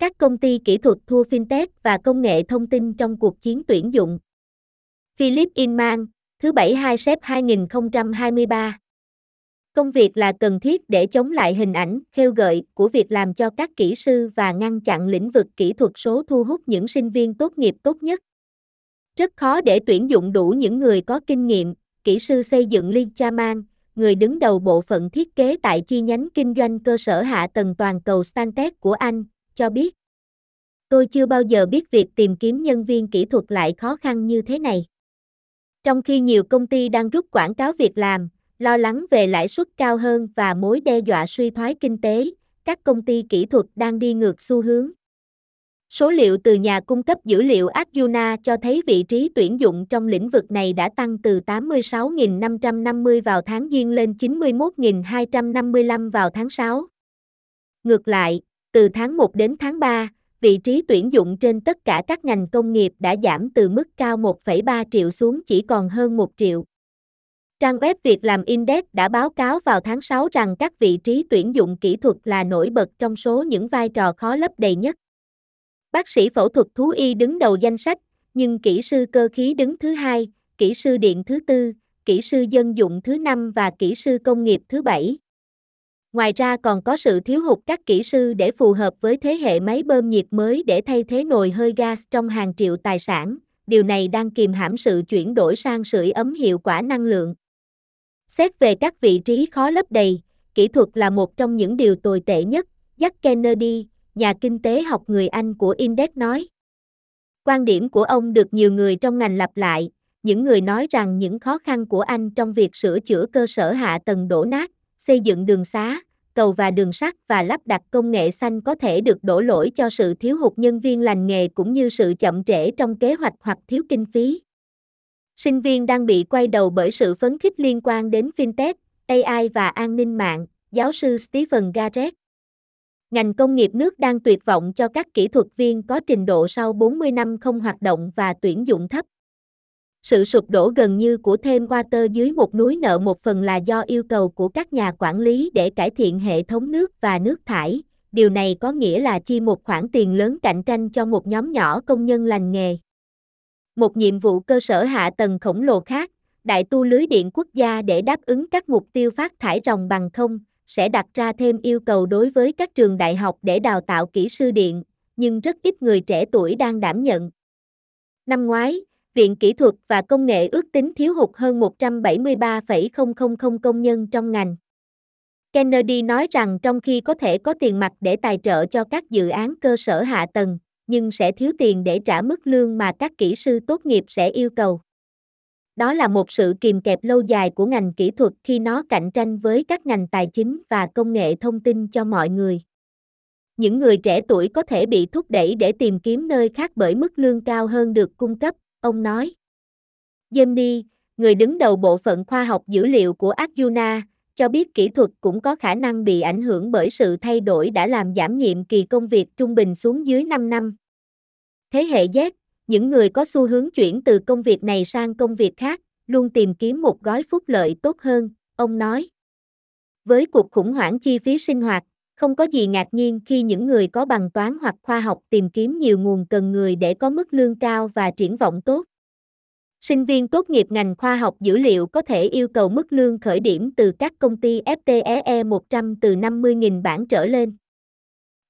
Các công ty kỹ thuật thua fintech và công nghệ thông tin trong cuộc chiến tuyển dụng. Philip Inman, thứ bảy 2 sep 2023 Công việc là cần thiết để chống lại hình ảnh, khêu gợi của việc làm cho các kỹ sư và ngăn chặn lĩnh vực kỹ thuật số thu hút những sinh viên tốt nghiệp tốt nhất. Rất khó để tuyển dụng đủ những người có kinh nghiệm, kỹ sư xây dựng Lee Chaman, người đứng đầu bộ phận thiết kế tại chi nhánh kinh doanh cơ sở hạ tầng toàn cầu Stantec của Anh, cho biết. Tôi chưa bao giờ biết việc tìm kiếm nhân viên kỹ thuật lại khó khăn như thế này. Trong khi nhiều công ty đang rút quảng cáo việc làm, lo lắng về lãi suất cao hơn và mối đe dọa suy thoái kinh tế, các công ty kỹ thuật đang đi ngược xu hướng. Số liệu từ nhà cung cấp dữ liệu Arjuna cho thấy vị trí tuyển dụng trong lĩnh vực này đã tăng từ 86.550 vào tháng Giêng lên 91.255 vào tháng 6. Ngược lại, từ tháng 1 đến tháng 3, vị trí tuyển dụng trên tất cả các ngành công nghiệp đã giảm từ mức cao 1,3 triệu xuống chỉ còn hơn 1 triệu. Trang web Việc làm Index đã báo cáo vào tháng 6 rằng các vị trí tuyển dụng kỹ thuật là nổi bật trong số những vai trò khó lấp đầy nhất. Bác sĩ phẫu thuật thú y đứng đầu danh sách, nhưng kỹ sư cơ khí đứng thứ hai, kỹ sư điện thứ tư, kỹ sư dân dụng thứ năm và kỹ sư công nghiệp thứ bảy. Ngoài ra còn có sự thiếu hụt các kỹ sư để phù hợp với thế hệ máy bơm nhiệt mới để thay thế nồi hơi gas trong hàng triệu tài sản. Điều này đang kìm hãm sự chuyển đổi sang sưởi ấm hiệu quả năng lượng. Xét về các vị trí khó lấp đầy, kỹ thuật là một trong những điều tồi tệ nhất, Jack Kennedy, nhà kinh tế học người Anh của Index nói. Quan điểm của ông được nhiều người trong ngành lặp lại, những người nói rằng những khó khăn của Anh trong việc sửa chữa cơ sở hạ tầng đổ nát, xây dựng đường xá, cầu và đường sắt và lắp đặt công nghệ xanh có thể được đổ lỗi cho sự thiếu hụt nhân viên lành nghề cũng như sự chậm trễ trong kế hoạch hoặc thiếu kinh phí. Sinh viên đang bị quay đầu bởi sự phấn khích liên quan đến fintech, AI và an ninh mạng, giáo sư Stephen Garrett. Ngành công nghiệp nước đang tuyệt vọng cho các kỹ thuật viên có trình độ sau 40 năm không hoạt động và tuyển dụng thấp. Sự sụp đổ gần như của thêm water dưới một núi nợ một phần là do yêu cầu của các nhà quản lý để cải thiện hệ thống nước và nước thải. Điều này có nghĩa là chi một khoản tiền lớn cạnh tranh cho một nhóm nhỏ công nhân lành nghề. Một nhiệm vụ cơ sở hạ tầng khổng lồ khác, đại tu lưới điện quốc gia để đáp ứng các mục tiêu phát thải ròng bằng không, sẽ đặt ra thêm yêu cầu đối với các trường đại học để đào tạo kỹ sư điện, nhưng rất ít người trẻ tuổi đang đảm nhận. Năm ngoái, Viện Kỹ thuật và Công nghệ ước tính thiếu hụt hơn 173,000 công nhân trong ngành. Kennedy nói rằng trong khi có thể có tiền mặt để tài trợ cho các dự án cơ sở hạ tầng, nhưng sẽ thiếu tiền để trả mức lương mà các kỹ sư tốt nghiệp sẽ yêu cầu. Đó là một sự kìm kẹp lâu dài của ngành kỹ thuật khi nó cạnh tranh với các ngành tài chính và công nghệ thông tin cho mọi người. Những người trẻ tuổi có thể bị thúc đẩy để tìm kiếm nơi khác bởi mức lương cao hơn được cung cấp, ông nói. Jamie, người đứng đầu bộ phận khoa học dữ liệu của Arjuna, cho biết kỹ thuật cũng có khả năng bị ảnh hưởng bởi sự thay đổi đã làm giảm nhiệm kỳ công việc trung bình xuống dưới 5 năm. Thế hệ Z, những người có xu hướng chuyển từ công việc này sang công việc khác, luôn tìm kiếm một gói phúc lợi tốt hơn, ông nói. Với cuộc khủng hoảng chi phí sinh hoạt, không có gì ngạc nhiên khi những người có bằng toán hoặc khoa học tìm kiếm nhiều nguồn cần người để có mức lương cao và triển vọng tốt. Sinh viên tốt nghiệp ngành khoa học dữ liệu có thể yêu cầu mức lương khởi điểm từ các công ty FTEE 100 từ 50.000 bảng trở lên.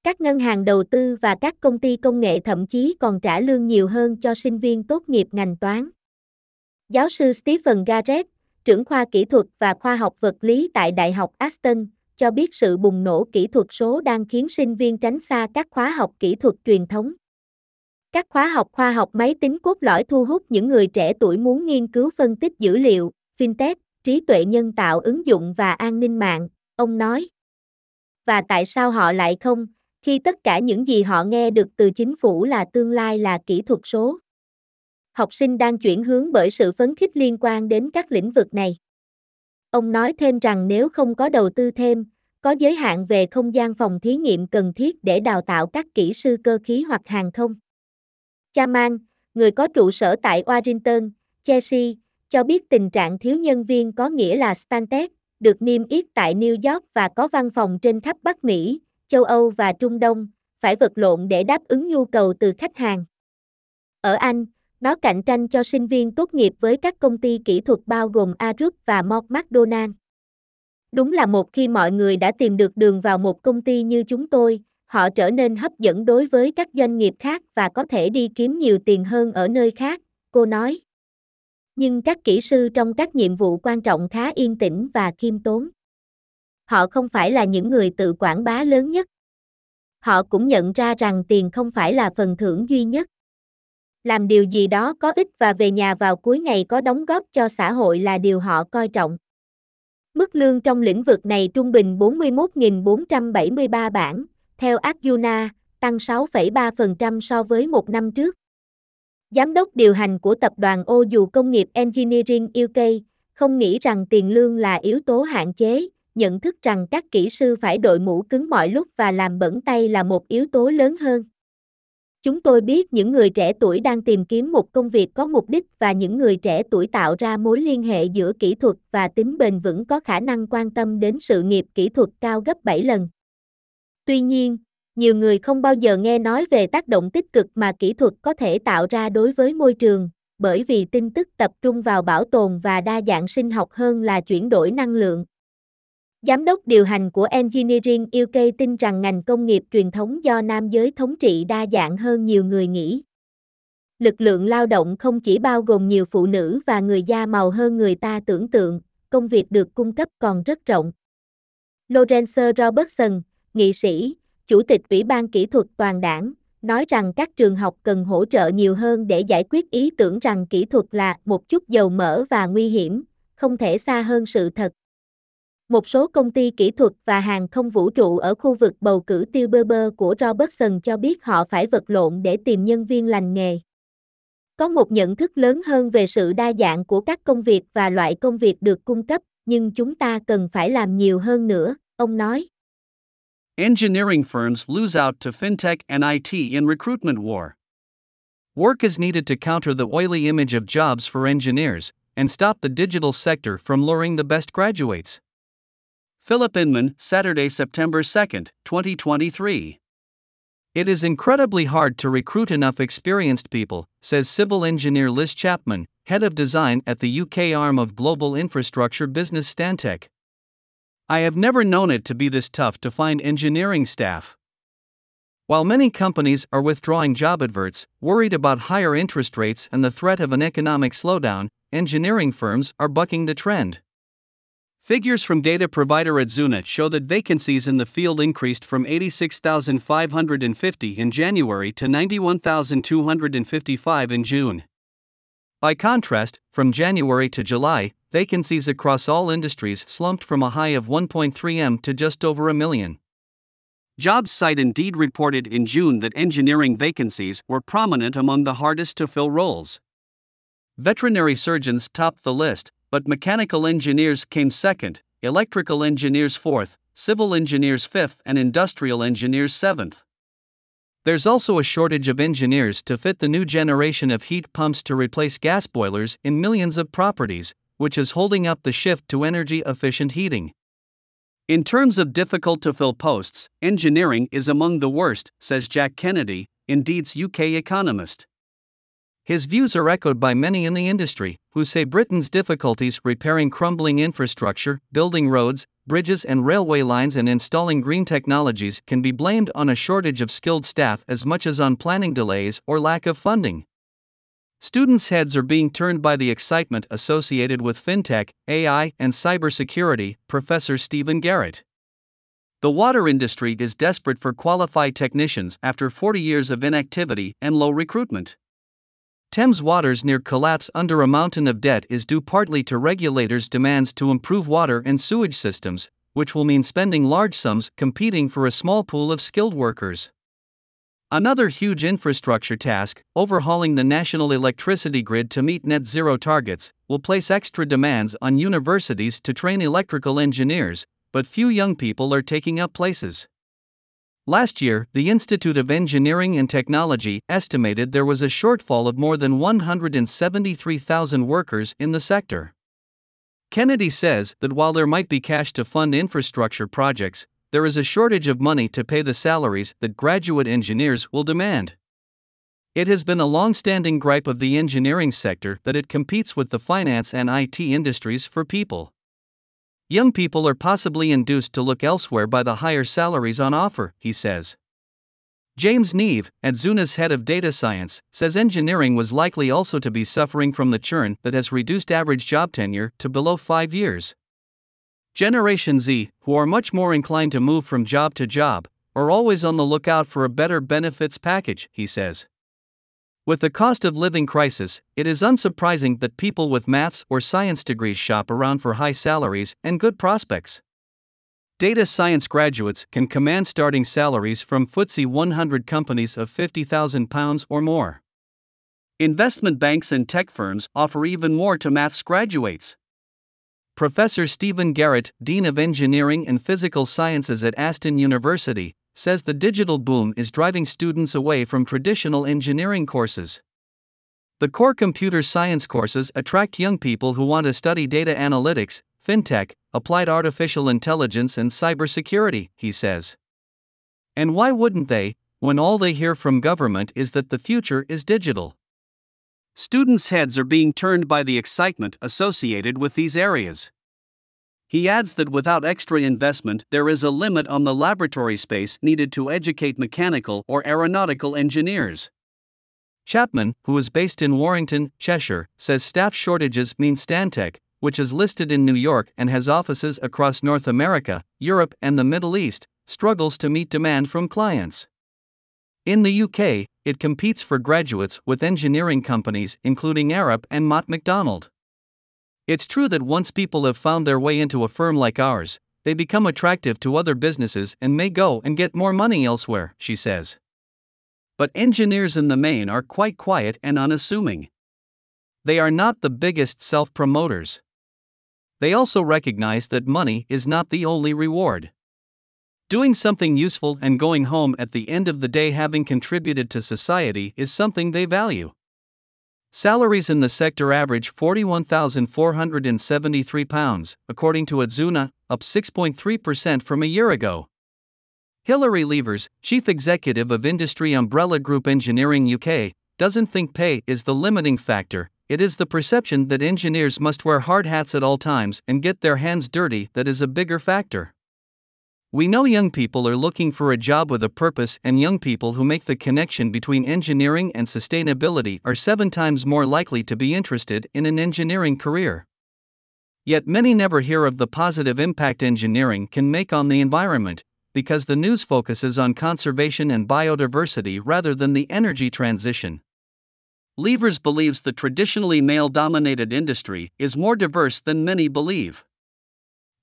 Các ngân hàng đầu tư và các công ty công nghệ thậm chí còn trả lương nhiều hơn cho sinh viên tốt nghiệp ngành toán. Giáo sư Stephen Garrett, trưởng khoa kỹ thuật và khoa học vật lý tại Đại học Aston, cho biết sự bùng nổ kỹ thuật số đang khiến sinh viên tránh xa các khóa học kỹ thuật truyền thống. Các khóa học khoa học máy tính cốt lõi thu hút những người trẻ tuổi muốn nghiên cứu phân tích dữ liệu, fintech, trí tuệ nhân tạo ứng dụng và an ninh mạng, ông nói. Và tại sao họ lại không, khi tất cả những gì họ nghe được từ chính phủ là tương lai là kỹ thuật số? Học sinh đang chuyển hướng bởi sự phấn khích liên quan đến các lĩnh vực này. Ông nói thêm rằng nếu không có đầu tư thêm, có giới hạn về không gian phòng thí nghiệm cần thiết để đào tạo các kỹ sư cơ khí hoặc hàng không. Chaman, người có trụ sở tại Washington, Chelsea, cho biết tình trạng thiếu nhân viên có nghĩa là Stantec, được niêm yết tại New York và có văn phòng trên khắp Bắc Mỹ, châu Âu và Trung Đông, phải vật lộn để đáp ứng nhu cầu từ khách hàng. Ở Anh, nó cạnh tranh cho sinh viên tốt nghiệp với các công ty kỹ thuật bao gồm Arup và Mort McDonald. Đúng là một khi mọi người đã tìm được đường vào một công ty như chúng tôi, họ trở nên hấp dẫn đối với các doanh nghiệp khác và có thể đi kiếm nhiều tiền hơn ở nơi khác, cô nói. Nhưng các kỹ sư trong các nhiệm vụ quan trọng khá yên tĩnh và khiêm tốn. Họ không phải là những người tự quảng bá lớn nhất. Họ cũng nhận ra rằng tiền không phải là phần thưởng duy nhất. Làm điều gì đó có ích và về nhà vào cuối ngày có đóng góp cho xã hội là điều họ coi trọng. Mức lương trong lĩnh vực này trung bình 41.473 bảng, theo Arjuna, tăng 6,3% so với một năm trước. Giám đốc điều hành của tập đoàn ô dù công nghiệp Engineering UK, không nghĩ rằng tiền lương là yếu tố hạn chế, nhận thức rằng các kỹ sư phải đội mũ cứng mọi lúc và làm bẩn tay là một yếu tố lớn hơn. Chúng tôi biết những người trẻ tuổi đang tìm kiếm một công việc có mục đích và những người trẻ tuổi tạo ra mối liên hệ giữa kỹ thuật và tính bền vững có khả năng quan tâm đến sự nghiệp kỹ thuật cao gấp 7 lần. Tuy nhiên, nhiều người không bao giờ nghe nói về tác động tích cực mà kỹ thuật có thể tạo ra đối với môi trường, bởi vì tin tức tập trung vào bảo tồn và đa dạng sinh học hơn là chuyển đổi năng lượng. Giám đốc điều hành của Engineering UK tin rằng ngành công nghiệp truyền thống do nam giới thống trị đa dạng hơn nhiều người nghĩ. Lực lượng lao động không chỉ bao gồm nhiều phụ nữ và người da màu hơn người ta tưởng tượng, công việc được cung cấp còn rất rộng. Lorenzo Robertson, nghị sĩ, chủ tịch Ủy ban kỹ thuật toàn đảng, nói rằng các trường học cần hỗ trợ nhiều hơn để giải quyết ý tưởng rằng kỹ thuật là một chút dầu mỡ và nguy hiểm, không thể xa hơn sự thật. Một số công ty kỹ thuật và hàng không vũ trụ ở khu vực bầu cử tiêu bơ bơ của Robertson cho biết họ phải vật lộn để tìm nhân viên lành nghề. Có một nhận thức lớn hơn về sự đa dạng của các công việc và loại công việc được cung cấp, nhưng chúng ta cần phải làm nhiều hơn nữa, ông nói. Engineering firms lose out to fintech and IT in recruitment war. Work is needed to counter the oily image of jobs for engineers and stop the digital sector from luring the best graduates. Philip Inman, Saturday, September 2, 2023. It is incredibly hard to recruit enough experienced people, says civil engineer Liz Chapman, head of design at the UK arm of global infrastructure business Stantec. I have never known it to be this tough to find engineering staff. While many companies are withdrawing job adverts, worried about higher interest rates and the threat of an economic slowdown, engineering firms are bucking the trend. Figures from data provider Adzuna show that vacancies in the field increased from 86,550 in January to 91,255 in June. By contrast, from January to July, vacancies across all industries slumped from a high of 1.3 m to just over a million. Jobs site Indeed reported in June that engineering vacancies were prominent among the hardest to fill roles. Veterinary surgeons topped the list, but mechanical engineers came second, electrical engineers fourth, civil engineers fifth, and industrial engineers seventh. There's also a shortage of engineers to fit the new generation of heat pumps to replace gas boilers in millions of properties, which is holding up the shift to energy efficient heating. In terms of difficult to fill posts, engineering is among the worst, says Jack Kennedy, Indeed's UK economist. His views are echoed by many in the industry, who say Britain's difficulties repairing crumbling infrastructure, building roads, bridges, and railway lines, and installing green technologies can be blamed on a shortage of skilled staff as much as on planning delays or lack of funding. Students' heads are being turned by the excitement associated with fintech, AI, and cybersecurity, Professor Stephen Garrett. The water industry is desperate for qualified technicians after 40 years of inactivity and low recruitment. Thames Water's near collapse under a mountain of debt is due partly to regulators' demands to improve water and sewage systems, which will mean spending large sums competing for a small pool of skilled workers. Another huge infrastructure task, overhauling the national electricity grid to meet net zero targets, will place extra demands on universities to train electrical engineers, but few young people are taking up places. Last year, the Institute of Engineering and Technology estimated there was a shortfall of more than 173,000 workers in the sector. Kennedy says that while there might be cash to fund infrastructure projects, there is a shortage of money to pay the salaries that graduate engineers will demand. It has been a long standing gripe of the engineering sector that it competes with the finance and IT industries for people. Young people are possibly induced to look elsewhere by the higher salaries on offer, he says. James Neve, Adzuna's head of data science, says engineering was likely also to be suffering from the churn that has reduced average job tenure to below five years. Generation Z, who are much more inclined to move from job to job, are always on the lookout for a better benefits package, he says. With the cost of living crisis, it is unsurprising that people with maths or science degrees shop around for high salaries and good prospects. Data science graduates can command starting salaries from FTSE 100 companies of £50,000 or more. Investment banks and tech firms offer even more to maths graduates. Professor Stephen Garrett, Dean of Engineering and Physical Sciences at Aston University, says the digital boom is driving students away from traditional engineering courses. The core computer science courses attract young people who want to study data analytics, fintech, applied artificial intelligence, and cybersecurity, he says. And why wouldn't they, when all they hear from government is that the future is digital? Students' heads are being turned by the excitement associated with these areas. He adds that without extra investment, there is a limit on the laboratory space needed to educate mechanical or aeronautical engineers. Chapman, who is based in Warrington, Cheshire, says staff shortages mean Stantec, which is listed in New York and has offices across North America, Europe, and the Middle East, struggles to meet demand from clients. In the UK, it competes for graduates with engineering companies including Arup and Mott MacDonald. It's true that once people have found their way into a firm like ours, they become attractive to other businesses and may go and get more money elsewhere, she says. But engineers in the main are quite quiet and unassuming. They are not the biggest self promoters. They also recognize that money is not the only reward. Doing something useful and going home at the end of the day having contributed to society is something they value. Salaries in the sector average £41,473, according to Adzuna, up 6.3% from a year ago. Hilary Levers, chief executive of industry umbrella group Engineering UK, doesn't think pay is the limiting factor, it is the perception that engineers must wear hard hats at all times and get their hands dirty that is a bigger factor. We know young people are looking for a job with a purpose, and young people who make the connection between engineering and sustainability are seven times more likely to be interested in an engineering career. Yet many never hear of the positive impact engineering can make on the environment, because the news focuses on conservation and biodiversity rather than the energy transition. Levers believes the traditionally male dominated industry is more diverse than many believe.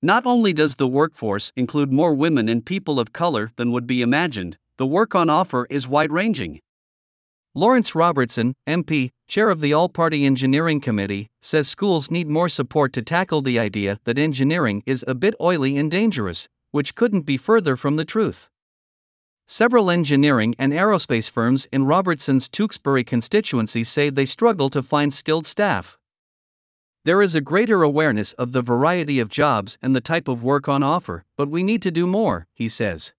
Not only does the workforce include more women and people of color than would be imagined, the work on offer is wide ranging. Lawrence Robertson, MP, chair of the All Party Engineering Committee, says schools need more support to tackle the idea that engineering is a bit oily and dangerous, which couldn't be further from the truth. Several engineering and aerospace firms in Robertson's Tewkesbury constituency say they struggle to find skilled staff. There is a greater awareness of the variety of jobs and the type of work on offer, but we need to do more, he says.